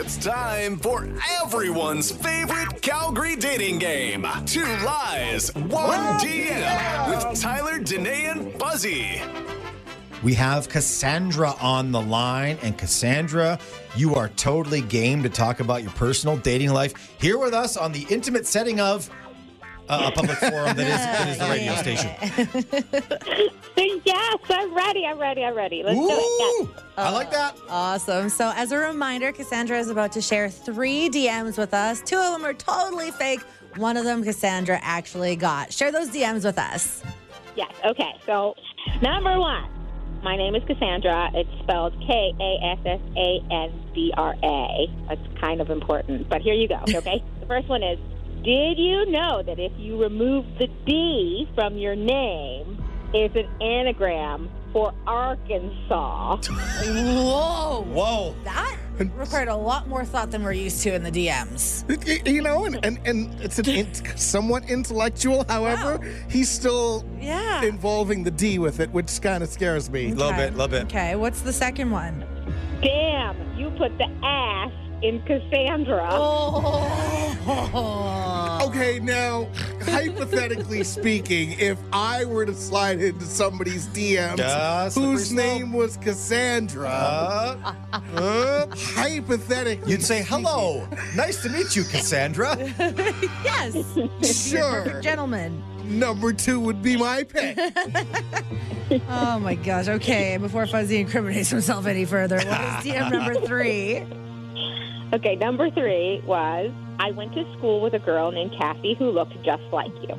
It's time for everyone's favorite Calgary dating game. Two lies, one DM with Tyler, Danae, and Fuzzy. We have Cassandra on the line. And Cassandra, you are totally game to talk about your personal dating life here with us on the intimate setting of uh, a public forum that is, that is the radio station. Yes, I'm ready. I'm ready. I'm ready. Let's do it. Ooh, I like that. Awesome. So, as a reminder, Cassandra is about to share three DMs with us. Two of them are totally fake. One of them, Cassandra actually got. Share those DMs with us. Yes. yes. Okay. So, number one, my name is Cassandra. It's spelled K A S S A N D R A. That's kind of important. But here you go. Okay. the first one is Did you know that if you remove the D from your name, it's an anagram for Arkansas. Whoa. Whoa. That required a lot more thought than we're used to in the DMs. You know, and, and, and it's an in, somewhat intellectual. However, Wow. he's still Yeah. involving the D with it, which kind of scares me. Love Okay. it, love it. Okay, what's the second one? Damn, you put the ass in Cassandra. Oh. Okay, now, hypothetically speaking, if I were to slide into somebody's DMs Yeah, whose name was Cassandra, Uh, uh, hypothetically, you'd say, hello. Nice to meet you, Cassandra. yes. Sure. Gentlemen. Number two would be my pick. Oh my gosh. Okay, before Fuzzy incriminates himself any further, what is DM number three? Okay, number three was I went to school with a girl named Kathy who looked just like you.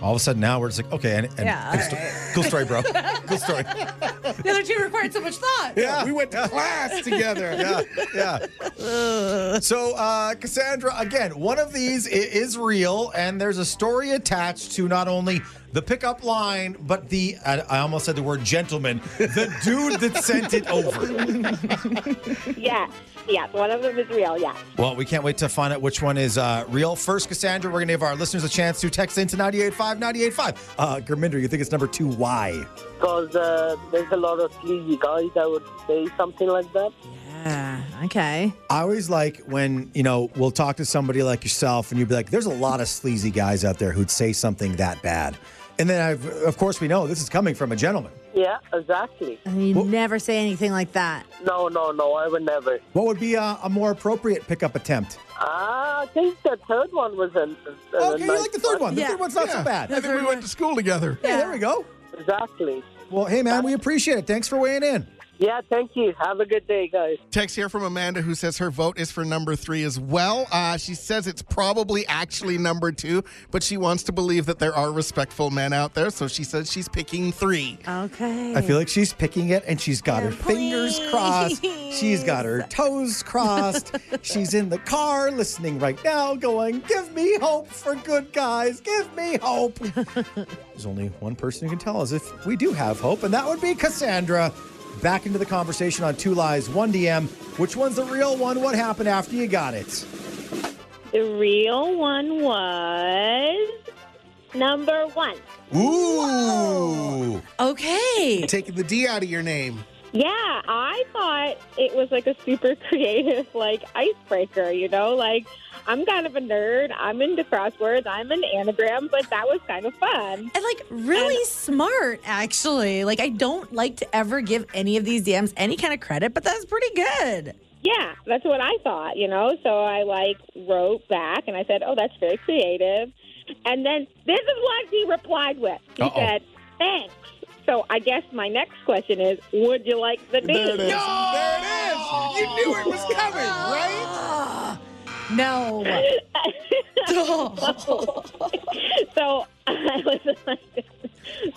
All of a sudden, now we're just like, okay, and, and Yeah, good, sto- cool story, bro. Cool story. The other two required so much thought. Yeah, we went to class together. yeah, yeah. So, uh, Cassandra, again, one of these i- is real, and there's a story attached to not only the pickup line, but the I I almost said the word gentleman, the dude that sent it over. Yeah. Yeah, one of them is real, yes. Well, we can't wait to find out which one is uh, real. First, Cassandra, we're going to give our listeners a chance to text into 985 985. Uh, Gurminder, you think it's number two? Why? because uh, there's a lot of sleazy guys that would say something like that. Yeah. Okay. I always like when, you know, we'll talk to somebody like yourself and you'd be like, there's a lot of sleazy guys out there who'd say something that bad. And then, I've, of course, we know this is coming from a gentleman. Yeah, exactly. And you never say anything like that. No, no, no, I would never. What would be a, a more appropriate pickup attempt? Ah, I think the third one was a, a Okay, you nice like the third one. The Yeah. third one's not so bad. I think we went to school together. Hey, there we go. Exactly. Well, hey, man, we appreciate it. Thanks for weighing in. Yeah, thank you. Have a good day, guys. Text here from Amanda who says her vote is for number three as well. Uh, she says it's probably actually number two, but she wants to believe that there are respectful men out there, so she says she's picking three. Okay. I feel like she's picking it and she's got her fingers crossed. She's got her toes crossed. she's in the car listening right now, going, Give me hope for good guys. Give me hope. There's only one person who can tell us if we do have hope, and that would be Cassandra. Back into the conversation on Two Lies, One DM. Which one's the real one? What happened after you got it? The real one was number one. Ooh. Okay. Taking the D out of your name. Yeah, I thought it was like a super creative, like icebreaker, you know? Like, I'm kind of a nerd. I'm into crosswords. I'm an anagram, but that was kind of fun. And like really smart, actually. Like I don't like to ever give any of these DMs any kind of credit, but that's pretty good. Yeah, that's what I thought, you know? So I like wrote back and I said, oh, that's very creative. And then this is what he replied with. He Uh-oh. said, thanks. So I guess my next question is, would you like the There it is. D? There it is. You knew it was coming, right? Ah, no. so I was like,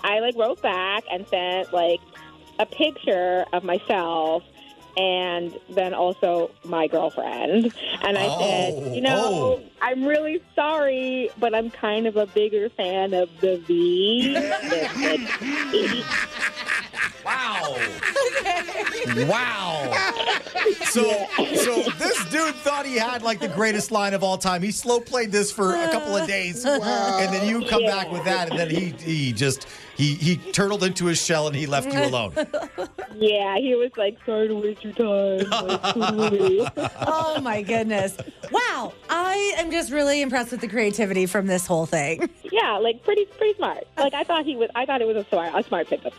I like wrote back and sent like a picture of myself and then also my girlfriend. And I Oh, said, you know, oh. I'm really sorry, but I'm kind of a bigger fan of the V. than the E." Wow. Wow. So, so this dude thought he had like the greatest line of all time. He slow played this for a couple of days, and then you come back with that, and then he he just he he turtled into his shell and he left you alone. Yeah, he was like, sorry to waste your time. Like. Oh my goodness. Wow. I am just really impressed with the creativity from this whole thing. yeah, like pretty pretty smart. Like I thought he was. I thought it was a smart a smart pick.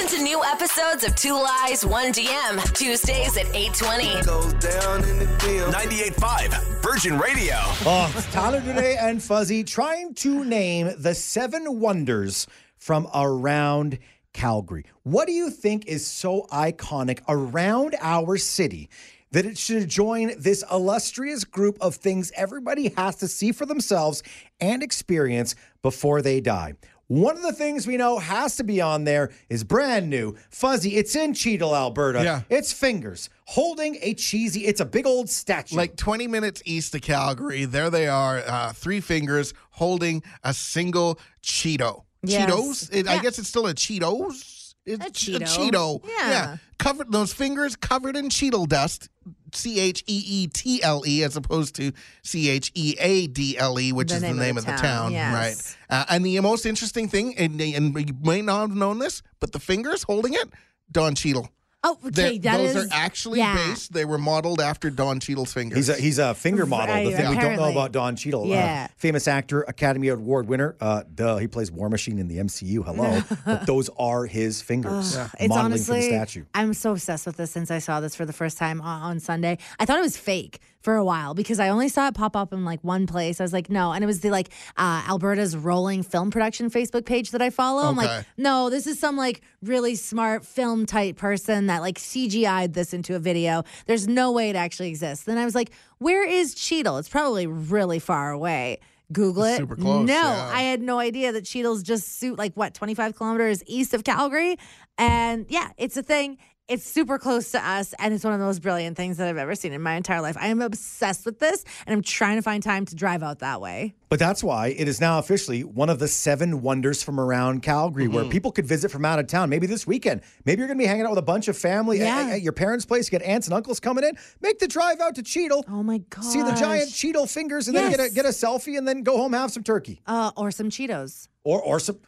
This one. Listen to new episodes of Two Lies, One DM, Tuesdays at 820. Goes down in the DM. 98.5 Virgin Radio. Oh, it's Tyler today and Fuzzy trying to name the seven wonders from around Calgary. What do you think is so iconic around our city that it should join this illustrious group of things everybody has to see for themselves and experience before they die? One of the things we know has to be on there is brand new. Fuzzy, it's in Cheadle, Alberta. Yeah. It's fingers holding a cheesy, it's a big old statue. Like 20 minutes east of Calgary, there they are, uh, three fingers holding a single Cheeto. Yes. Cheetos? It, I guess it's still a Cheetos. It's A ch- Cheeto. Cheeto. Yeah. Covered those fingers covered in Cheetle dust. C H E E T L E as opposed to C H E A D L E, which The is the name name of of the the town, town, yes. right? Uh, and the most interesting thing, and, and you may not have known this, but the fingers holding it, Don Cheadle. Oh, They're- okay. That those is are actually yeah. based. They were modeled after Don Cheadle's fingers. He's a he's a finger model. Right, the thing we don't know about Don Cheadle, uh, Yeah. famous actor, Academy Award winner. Uh, duh, he plays War Machine in the MCU. Hello, but those are his fingers. It's modeling honestly, for the statue. I'm so obsessed with this since I saw this for the first time on, on Sunday. I thought it was fake for a while because I only saw it pop up in like one place. I was like, no, and it was the like uh, Alberta's rolling film production Facebook page that I follow. I'm like, no, this is some like really smart film type person that like CGI'd this into a video. There's no way it actually exists. Then I was like, where is Cheadle? It's probably really far away. Google it. Super close, No, yeah. I had no idea that Cheadle's just suit like what 25 kilometers east of Calgary, and yeah, it's a thing. It's super close to us, and it's one of the most brilliant things that I've ever seen in my entire life. I am obsessed with this, and I'm trying to find time to drive out that way. But that's why it is now officially one of the seven wonders from around Calgary, where Mm-hmm. people could visit from out of town. Maybe this weekend. Maybe you're going to be hanging out with a bunch of family at- Yeah. at, at your parents' place. You get aunts and uncles coming in. Make the drive out to Cheadle. Oh my god! See the giant Cheadle fingers, and then get a get a selfie, and then go home have some turkey. uh, or some Cheetos. Or or some.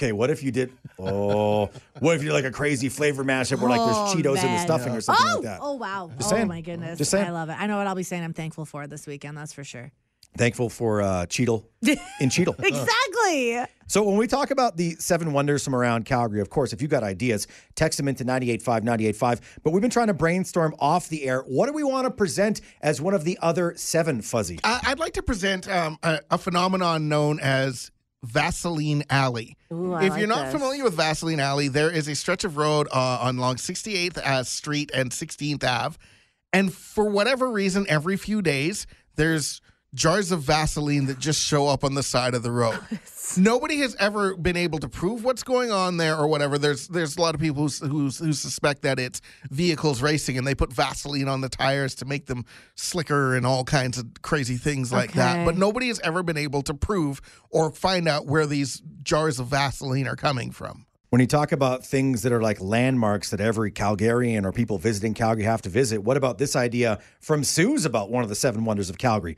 Okay, what if you did? Oh, what if you did like a crazy flavor mashup where like Oh, there's Cheetos in the man. stuffing or something oh, like that? oh wow! Just oh saying. my goodness! Just saying. I love it. I know what I'll be saying. I'm thankful for this weekend. That's for sure. Thankful for uh, Cheadle in Cheetle. Exactly. So when we talk about the seven wonders from around Calgary, of course, if you've got ideas, text them into 985 985. But we've been trying to brainstorm off the air. What do we want to present as one of the other seven, Fuzzy? I- I'd like to present um, a, a phenomenon known as Vaseline Alley. Ooh, if like you're not this. familiar with Vaseline Alley, there is a stretch of road uh, on along 68th uh, Street and 16th Ave. And for whatever reason, every few days, there's jars of Vaseline that just show up on the side of the road. Nobody has ever been able to prove what's going on there or whatever. There's there's a lot of people who, who, who suspect that it's vehicles racing and they put Vaseline on the tires to make them slicker and all kinds of crazy things like that. But nobody has ever been able to prove or find out where these jars of Vaseline are coming from. When you talk about things that are like landmarks that every Calgarian or people visiting Calgary have to visit, what about this idea from Sue's about one of the seven wonders of Calgary?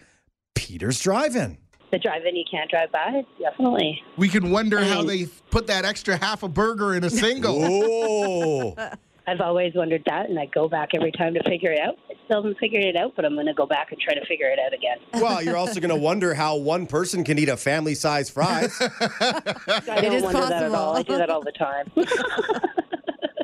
Peter's Drive-In. The drive-in you can't drive by, definitely. We can wonder how oh. they put that extra half a burger in a single. Oh, I've always wondered that, and I go back every time to figure it out. I still haven't figured it out, but I'm going to go back and try to figure it out again. well, you're also going to wonder how one person can eat a family-sized fries. I don't is wonder that at all. I do that all the time.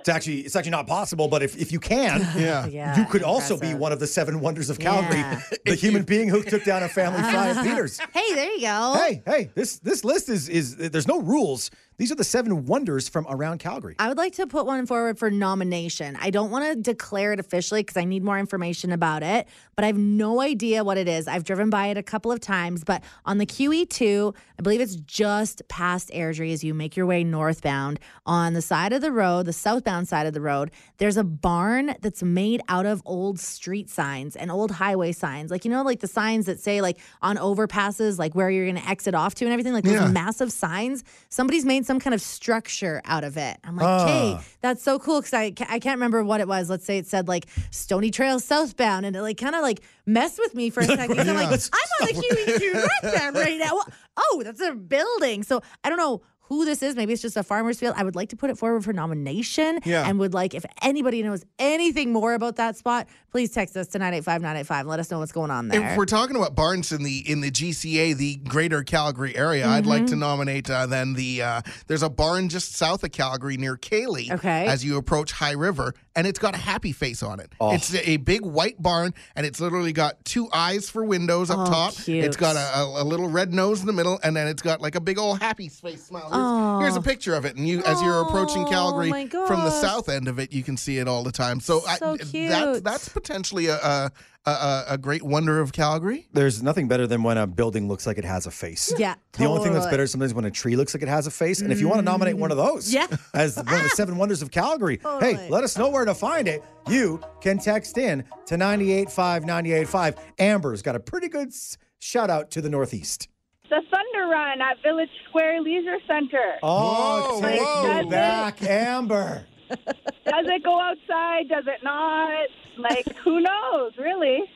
It's actually it's actually not possible, but if, if you can, Yeah. Yeah, you could also be one of the seven wonders of Calgary, Yeah. the human being who took down a family fry at Peter's. Hey, there you go. Hey, hey, this this list is is there's no rules. These are the seven wonders from around Calgary. I would like to put one forward for nomination. I don't want to declare it officially because I need more information about it, but I have no idea what it is. I've driven by it a couple of times, but on the QE2, I believe it's just past Airdrie as you make your way northbound. On the side of the road, the southbound side of the road, there's a barn that's made out of old street signs and old highway signs. Like, you know, like the signs that say, like, on overpasses, like where you're going to exit off to and everything, like those Yeah. massive signs. Somebody's made some kind of structure out of it. I'm like, Ah. hey, that's so cool because I, I can't remember what it was. Let's say it said like Stony Trail southbound, and it like kind of like messed with me for a second. 'cause I'm like, I'm on the QE2 northbound right now. Oh, that's a building. So I don't know who this is. Maybe it's just a farmer's field. I would like to put it forward for nomination. Yeah. And would like, if anybody knows anything more about that spot, please text us to 985 985 and let us know what's going on there. If we're talking about barns in the in the GCA, the Greater Calgary area, I'd like to Mm-hmm. nominate uh, then the uh, there's a barn just south of Calgary near Cayley. Okay. As you approach High River, and it's got a happy face on it. Oh. It's a big white barn, and it's literally got two eyes for windows up Oh, top. cute. It's got a, a, a little red nose in the middle, and then it's got like a big old happy face smile. Here's, here's a picture of it, and you as you're approaching Oh, Calgary my from the south end of it, you can see it all the time. So, So I, that's that's potentially a, a a a great wonder of Calgary. There's nothing better than when a building looks like it has a face. Yeah, The only thing that's better is sometimes when a tree looks like it has a face. And if you want to nominate one of those Yeah. as one of the seven wonders of Calgary, Totally. hey, let us know where to find it. You can text in to 985 985. Amber's got a pretty good shout out to the Northeast. The Thunder Run at Village Square Leisure Center. Oh, Whoa, take whoa. me back, Amber. Does it go outside? Does it not? Like, who knows, really?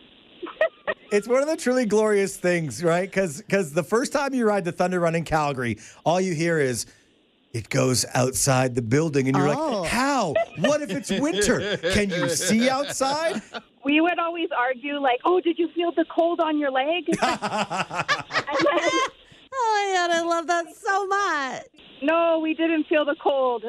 It's one of the truly glorious things, right? Because the first time you ride the Thunder Run in Calgary, all you hear is it goes outside the building, and you're Oh. like, how? What if it's winter? Can you see outside? We would always argue, like, oh, did you feel the cold on your leg? oh my God, I love that so much. no, we didn't feel the cold.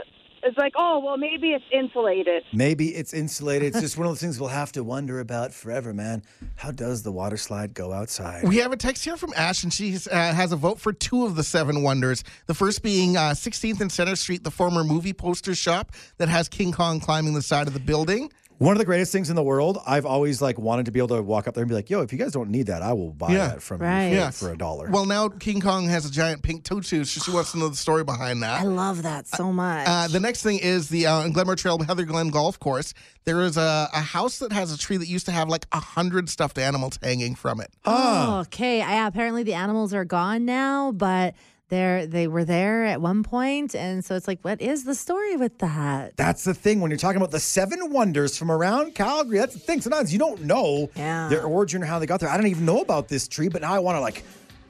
It's like, oh, well, maybe it's insulated. Maybe it's insulated. It's just one of those things we'll have to wonder about forever, man. How does the water slide go outside? We have a text here from Ash, and she uh, has a vote for two of the seven wonders. The first being uh, 16th and Center Street, the former movie poster shop that has King Kong climbing the side of the building. One of the greatest things in the world. I've always like wanted to be able to walk up there and be like, "Yo, if you guys don't need that, I will buy Yeah. that from Right. you for, Yeah. for a dollar." Well, now King Kong has a giant pink tutu, so she wants to know the story behind that. I love that so much. Uh, the next thing is the uh, Glenmore Trail Heather Glen Golf Course. There is a, a house that has a tree that used to have like a hundred stuffed animals hanging from it. Oh, okay. Yeah, apparently the animals are gone now, but they're they were there at one point, and so it's like, what is the story with that? That's the thing when you're talking about the seven wonders from around Calgary. That's the thing. Sometimes you don't know Yeah. their origin or how they got there. I don't even know about this tree, but now I want to like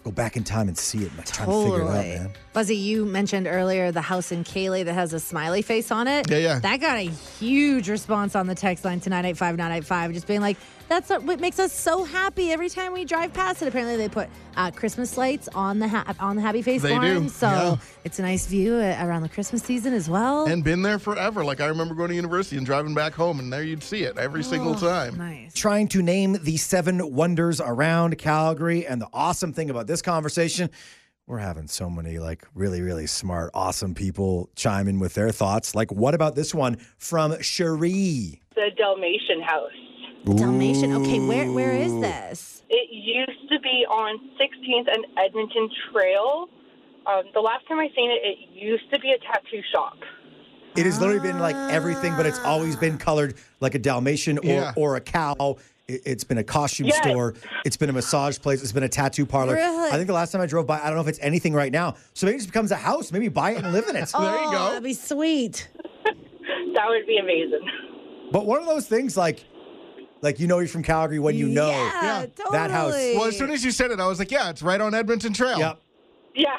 go back in time and see it and try to figure it out, man. Fuzzy, you mentioned earlier the house in Cayley that has a smiley face on it. Yeah, yeah. That got a huge response on the text line to 985 985, just being like, that's what what makes us so happy every time we drive past it. Apparently, they put uh, Christmas lights on the ha- on the Happy Face They barn, do, so yeah. it's a nice view uh, around the Christmas season as well. And been there forever. Like I remember going to university and driving back home, and there you'd see it every single time. nice. Trying to name the seven wonders around Calgary. And the awesome thing about this conversation, we're having so many like really, really smart, awesome people chime in with their thoughts. Like, what about this one from Cherie? the Dalmatian house. Dalmatian. Okay, where where is this? It used to be on 16th and Edmonton Trail. Um, the last time I seen it, it used to be a tattoo shop. It has literally been like everything, but it's always been colored like a Dalmatian or, Yeah. or a cow. It, it's been a costume Yes. store. It's been a massage place. It's been a tattoo parlor. Really? I think the last time I drove by, I don't know if it's anything right now. So maybe it just becomes a house. Maybe buy it and live in it. There you Oh, go. That'd be sweet. That would be amazing. But one of those things like, like you know you're from Calgary when you know. yeah, that house. Well, as soon as you said it, I was like, yeah, it's right on Edmonton Trail. Yep. Yeah.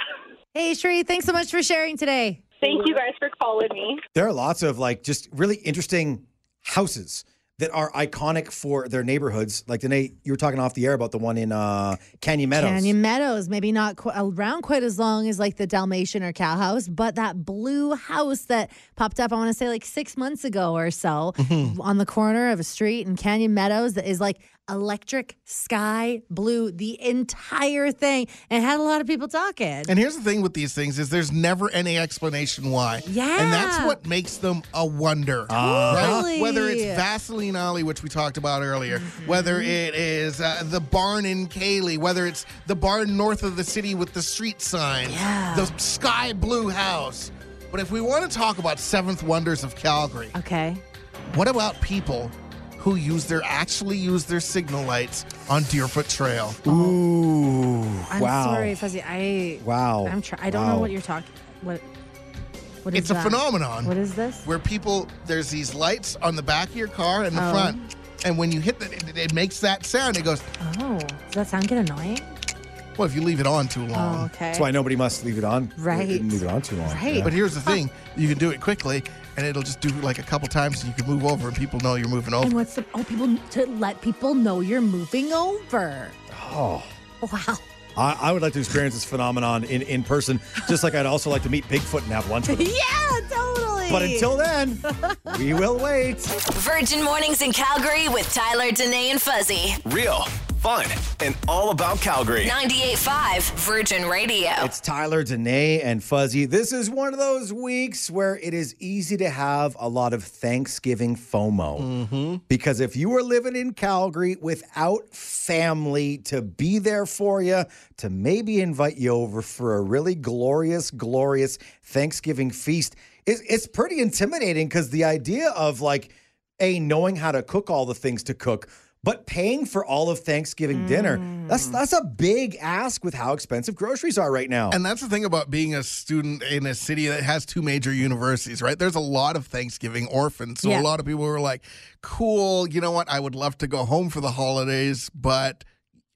Hey, Shree, thanks so much for sharing today. Thank you guys for calling me. There are lots of like just really interesting houses that are iconic for their neighborhoods. Like Danae, you were talking off the air about the one in uh, Canyon Meadows. Canyon Meadows, maybe not qu- around quite as long as like the Dalmatian or cow house, but that blue house that popped up, I want to say like six months ago or so Mm-hmm. on the corner of a street in Canyon Meadows that is like electric sky blue, the entire thing. And had a lot of people talking. And here's the thing with these things is there's never any explanation why. Yeah. And that's what makes them a wonder. Totally. Right? Whether it's Vaseline Alley, which we talked about earlier, whether it is uh, the barn in Cayley, whether it's the barn north of the city with the street sign, Yeah. the sky blue house. But if we want to talk about seventh wonders of Calgary, Okay. what about people who use their actually use their signal lights on Deerfoot Trail? Ooh, I'm wow. sorry, Fuzzy. I Wow. I'm try- I don't Wow. know what you're talking what What is It's a phenomenon What is this? where people there's these lights on the back of your car and the Oh. front, and when you hit the, it, it makes that sound. It goes. Oh, does that sound get annoying? Well, if you leave it on too Oh, long. okay. That's why nobody must leave it on. Right. Didn't leave it on too long. Right. Yeah. But here's the thing: you can do it quickly, and it'll just do like a couple times, and you can move over, and people know you're moving over. And what's the oh people to let people know you're moving over? Oh. Wow. I, I would like to experience this phenomenon in, in person, just like I'd also like to meet Bigfoot and have lunch with him. Yeah, totally. But until then, we will wait. Virgin Mornings in Calgary with Tyler, Danae, and Fuzzy. Real, fun, and all about Calgary. 98.5 Virgin Radio. It's Tyler, Danae, and Fuzzy. This is one of those weeks where it is easy to have a lot of Thanksgiving FOMO. Mm-hmm. Because if you are living in Calgary without family to be there for you, to maybe invite you over for a really glorious, glorious Thanksgiving feast, it's, it's pretty intimidating because the idea of like, A, knowing how to cook all the things to cook, but paying for all of Thanksgiving dinner, that's hmm. that's a big ask with how expensive groceries are right now. And that's the thing about being a student in a city that has two major universities, right? There's a lot of Thanksgiving orphans. So Yeah. a lot of people were like, cool, you know what? I would love to go home for the holidays, but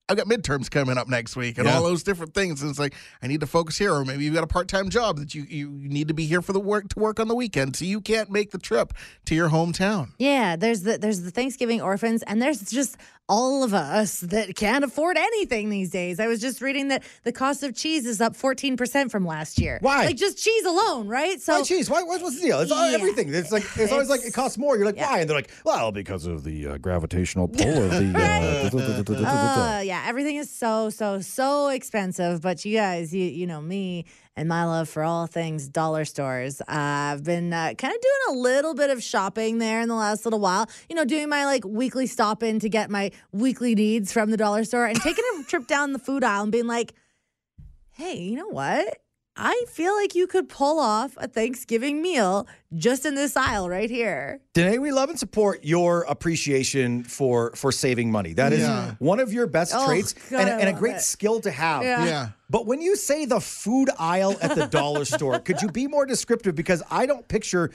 I've got midterms coming up next week and Yeah. all those different things. And it's like, I need to focus here. Or maybe you've got a part time job that you, you need to be here for the work to work on the weekend. So you can't make the trip to your hometown. Yeah, there's the there's the Thanksgiving orphans, and there's just all of us that can't afford anything these days. I was just reading that the cost of cheese is up 14% from last year. Why? Like just cheese alone, right? So Why cheese? Why, what's the deal? It's all, Yeah. everything. It's like it's, always like it costs more. You're like, yeah. why? And they're like, well, because of the uh, gravitational pull of the. Uh, Uh, yeah, everything is so so so expensive. But you guys, you you know me and my love for all things dollar stores. Uh, I've been uh, kind of doing a little bit of shopping there in the last little while. You know, doing my like weekly stop in to get my weekly needs from the dollar store and taking a trip down the food aisle and being like, hey, you know what? I feel like you could pull off a Thanksgiving meal just in this aisle right here. Danae, we love and support your appreciation for for saving money. That is Yeah. one of your best Oh, traits God, and, and a great it. skill to have. Yeah. Yeah. But when you say the food aisle at the dollar store, could you be more descriptive? Because I don't picture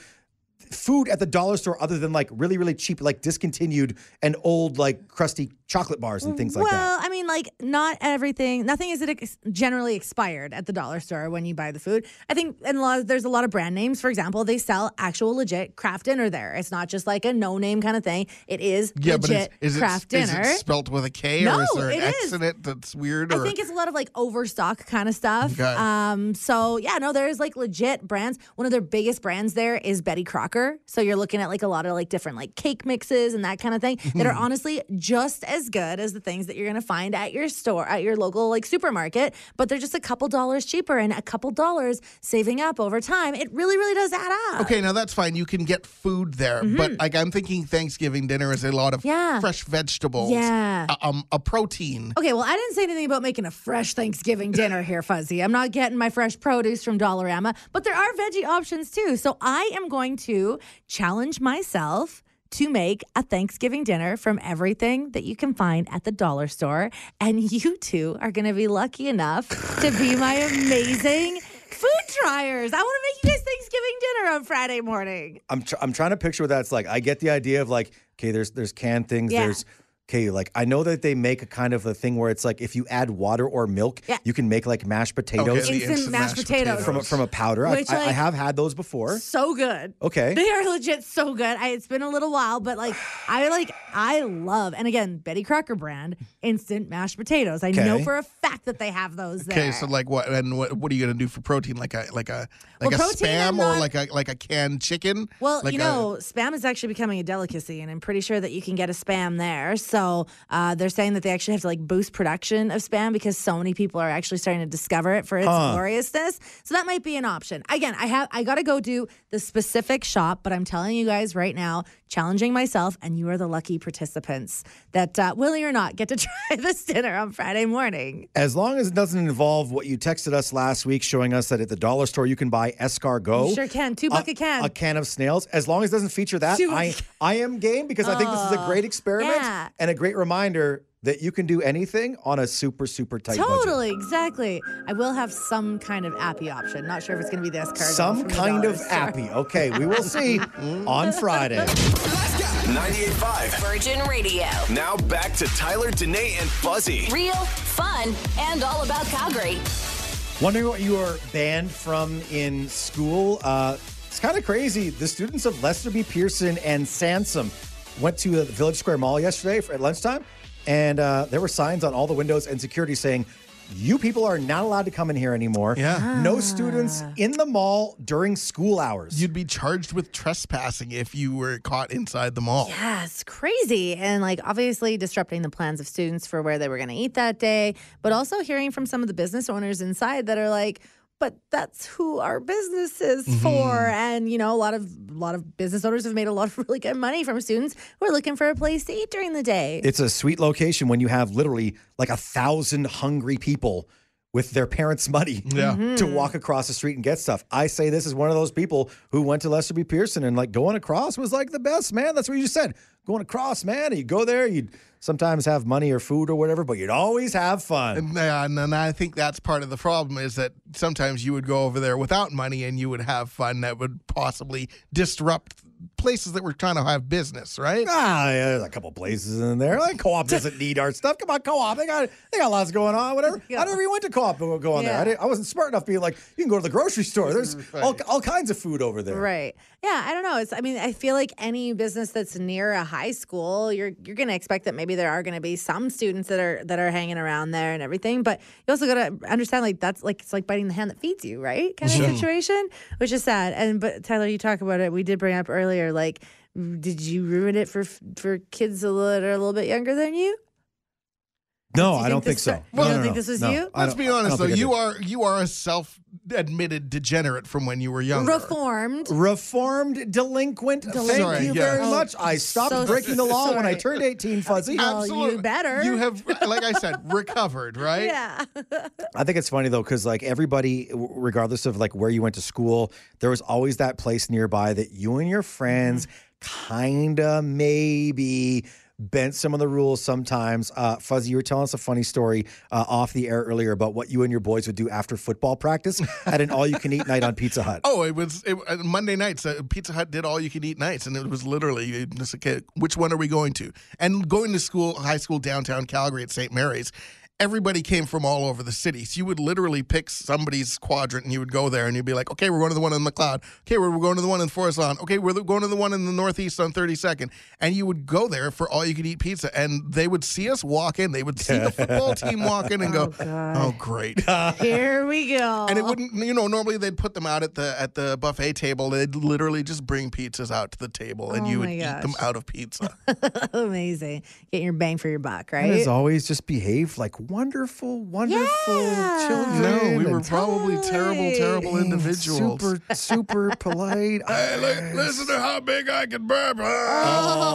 food at the dollar store other than like really, really cheap, like discontinued and old, like crusty chocolate bars and things like well, that. I mean, like not everything. Nothing is ex- generally expired at the dollar store when you buy the food. I think, and a lot, there's a lot of brand names. For example, they sell actual legit Kraft Dinner there. It's not just like a no name kind of thing. It is Yeah, but legit is, is, craft it, is dinner. it spelt with a K No, or is there an it X is. in it that's weird? I think it's a lot of like overstock kind of stuff. Okay. Um, so yeah, no, there's like legit brands. One of their biggest brands there is Betty Crocker. So you're looking at like a lot of like different like cake mixes and that kind of thing that are honestly just as good as the things that you're gonna find at your store, at your local like supermarket, but they're just a couple dollars cheaper and a couple dollars saving up over time. It really, really does add up. Okay, now that's fine. You can get food there, but like I'm thinking Thanksgiving dinner is a lot of Mm-hmm. Yeah. fresh vegetables, Yeah. a, um, a protein. Okay, well, I didn't say anything about making a fresh Thanksgiving dinner here, Fuzzy. I'm not getting my fresh produce from Dollarama, but there are veggie options too. So I am going to challenge myself to make a Thanksgiving dinner from everything that you can find at the dollar store. And you two are going to be lucky enough to be my amazing food triers. I want to make you guys Thanksgiving dinner on Friday morning. I'm tr- I'm trying to picture what that's like. I get the idea of like, okay, there's there's canned things. Yeah. There's okay, like I know that they make a kind of a thing where it's like if you add water or milk, Yeah. you can make like mashed potatoes the Instant instant mashed potatoes. from a, from a powder. I, Which, I, I have had those before. So good. Okay. They are legit so good. I, it's been a little while, but like I like I love and again Betty Crocker brand instant mashed potatoes. I know for a fact that they have those there. Okay, so like what and what, what are you gonna do for protein? Like a like a like Well, a spam or not- like a like a canned chicken? Well, like you a- know, spam is actually becoming a delicacy, and I'm pretty sure that you can get a spam there. So uh, they're saying that they actually have to like boost production of spam because so many people are actually starting to discover it for its Huh. gloriousness. So that might be an option. Again, I have I got to go do the specific shop, but I'm telling you guys right now, challenging myself, and you are the lucky participants that, uh, willing or not, get to try this dinner on Friday morning. As long as it doesn't involve what you texted us last week, showing us that at the dollar store you can buy escargot. You sure can. Two buck a can. A can of snails. As long as it doesn't feature that, Two I. I am game because I think this is a great experiment yeah. and a great reminder that you can do anything on a super, super tight budget. Totally, exactly. I will have some kind of appy option. Not sure if it's going to be this card. Some kind of appy. Okay, we will see on Friday. 98.5. Virgin Radio. Now back to Tyler, Danae, and Fuzzy. Real, fun, and all about Calgary. Wondering what you are banned from in school? Uh, it's kind of crazy. The students of Lester B. Pearson and Sansom went to the Village Square Mall yesterday for, at lunchtime, and uh, there were signs on all the windows and security saying, you people are not allowed to come in here anymore. Yeah. No students in the mall during school hours. You'd be charged with trespassing if you were caught inside the mall. Yeah, it's crazy. And like obviously disrupting the plans of students for where they were going to eat that day, but also hearing from some of the business owners inside that are like, but that's who our business is Mm-hmm. for. And you know, a lot of a lot of business owners have made a lot of really good money from students who are looking for a place to eat during the day. It's a sweet location when you have literally like a thousand hungry people with their parents' money Yeah. Mm-hmm. to walk across the street and get stuff. I say this is one of those people who went to Lester B. Pearson and like going across was like the best, man. That's what you just said. Going across, man. You go there, you'd sometimes have money or food or whatever, but you'd always have fun. And, and, and I think that's part of the problem is that sometimes you would go over there without money and you would have fun that would possibly disrupt places that were trying to have business, right? Ah, yeah, there's a couple places in there. Like co-op doesn't need our stuff. Come on, co-op. They got they got lots going on. Whatever. Yeah. I never even went to co-op to go on there. I, didn't, I wasn't smart enough being like, you can go to the grocery store. There's all, all kinds of food over there. Right. Yeah, I don't know. It's I mean, I feel like any business that's near a high school, you're you're going to expect that maybe there are going to be some students that are that are hanging around there and everything, but you also got to understand like that's like it's like biting the hand that feeds you, right? Kind of situation, which is sad. And but Tyler, you talk about it. We did bring up earlier like did you ruin it for for kids that are a little bit younger than you? No, you I don't think this- so. you No, don't no, think this was no. you? Let's be honest though, you are you are a self-admitted degenerate from when you were younger. Reformed. Reformed delinquent. Thank Sorry, you yeah. very Oh, much. I oh, stopped so breaking the law when I turned 18, Fuzzy. Well, you better. You have, like I said, recovered, right? Yeah. I think it's funny though, because like everybody, regardless of like where you went to school, there was always that place nearby that you and your friends mm-hmm. kinda maybe bent some of the rules sometimes. Uh, Fuzzy, you were telling us a funny story uh, off the air earlier about what you and your boys would do after football practice at an all-you-can-eat night on Pizza Hut. Oh, it was it, uh, Monday nights. Uh, Pizza Hut did all-you-can-eat nights, and it was literally just, okay, which one are we going to? And going to school, high school downtown Calgary at St. Mary's. Everybody came from all over the city. So you would literally pick somebody's quadrant and you would go there and you'd be like, okay, we're going to the one in Macleod. Okay, we're going to the one in Forest Lawn. Okay, we're going to the one in the Northeast on 32nd. And you would go there for all you could eat pizza. And they would see us walk in. They would see the football team walk in and go, oh, oh, great. Here we go. And it wouldn't, you know, normally they'd put them out at the at the buffet table. They'd literally just bring pizzas out to the table, and Oh you would my eat them out of pizza. Amazing. Getting your bang for your buck, And as right? always, just behave like wonderful, wonderful Yeah. children. no, we were and probably terrible, terrible being individuals. Super, super polite. Hey, look, listen to how big I can burp.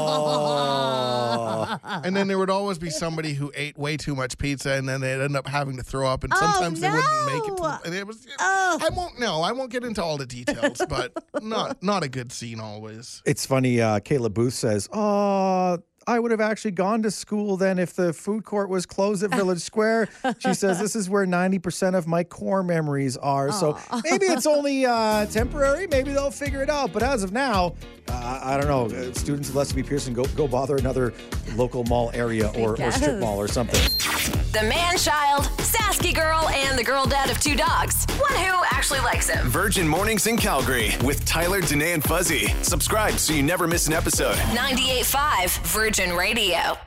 Oh. And then there would always be somebody who ate way too much pizza, and then they'd end up having to throw up, and Oh, sometimes they wouldn't make it. To, and it was. Oh. I won't. No, I won't get into all the details, but not not a good scene always. It's funny. Uh, Kayla Booth says, "Oh, I would have actually gone to school then if the food court was closed at Village Square." She says, "This is where ninety percent of my core memories are. So maybe it's only uh, temporary. Maybe they'll figure it out. But as of now, uh, I don't know. Uh, students of B. Pearson, go go bother another local mall area or, or strip mall or something." The man child, Sasky girl, and the girl dad of two dogs. One who actually likes him. Virgin Mornings in Calgary with Tyler, Danae, and Fuzzy. Subscribe so you never miss an episode. 98.5 Virgin Radio.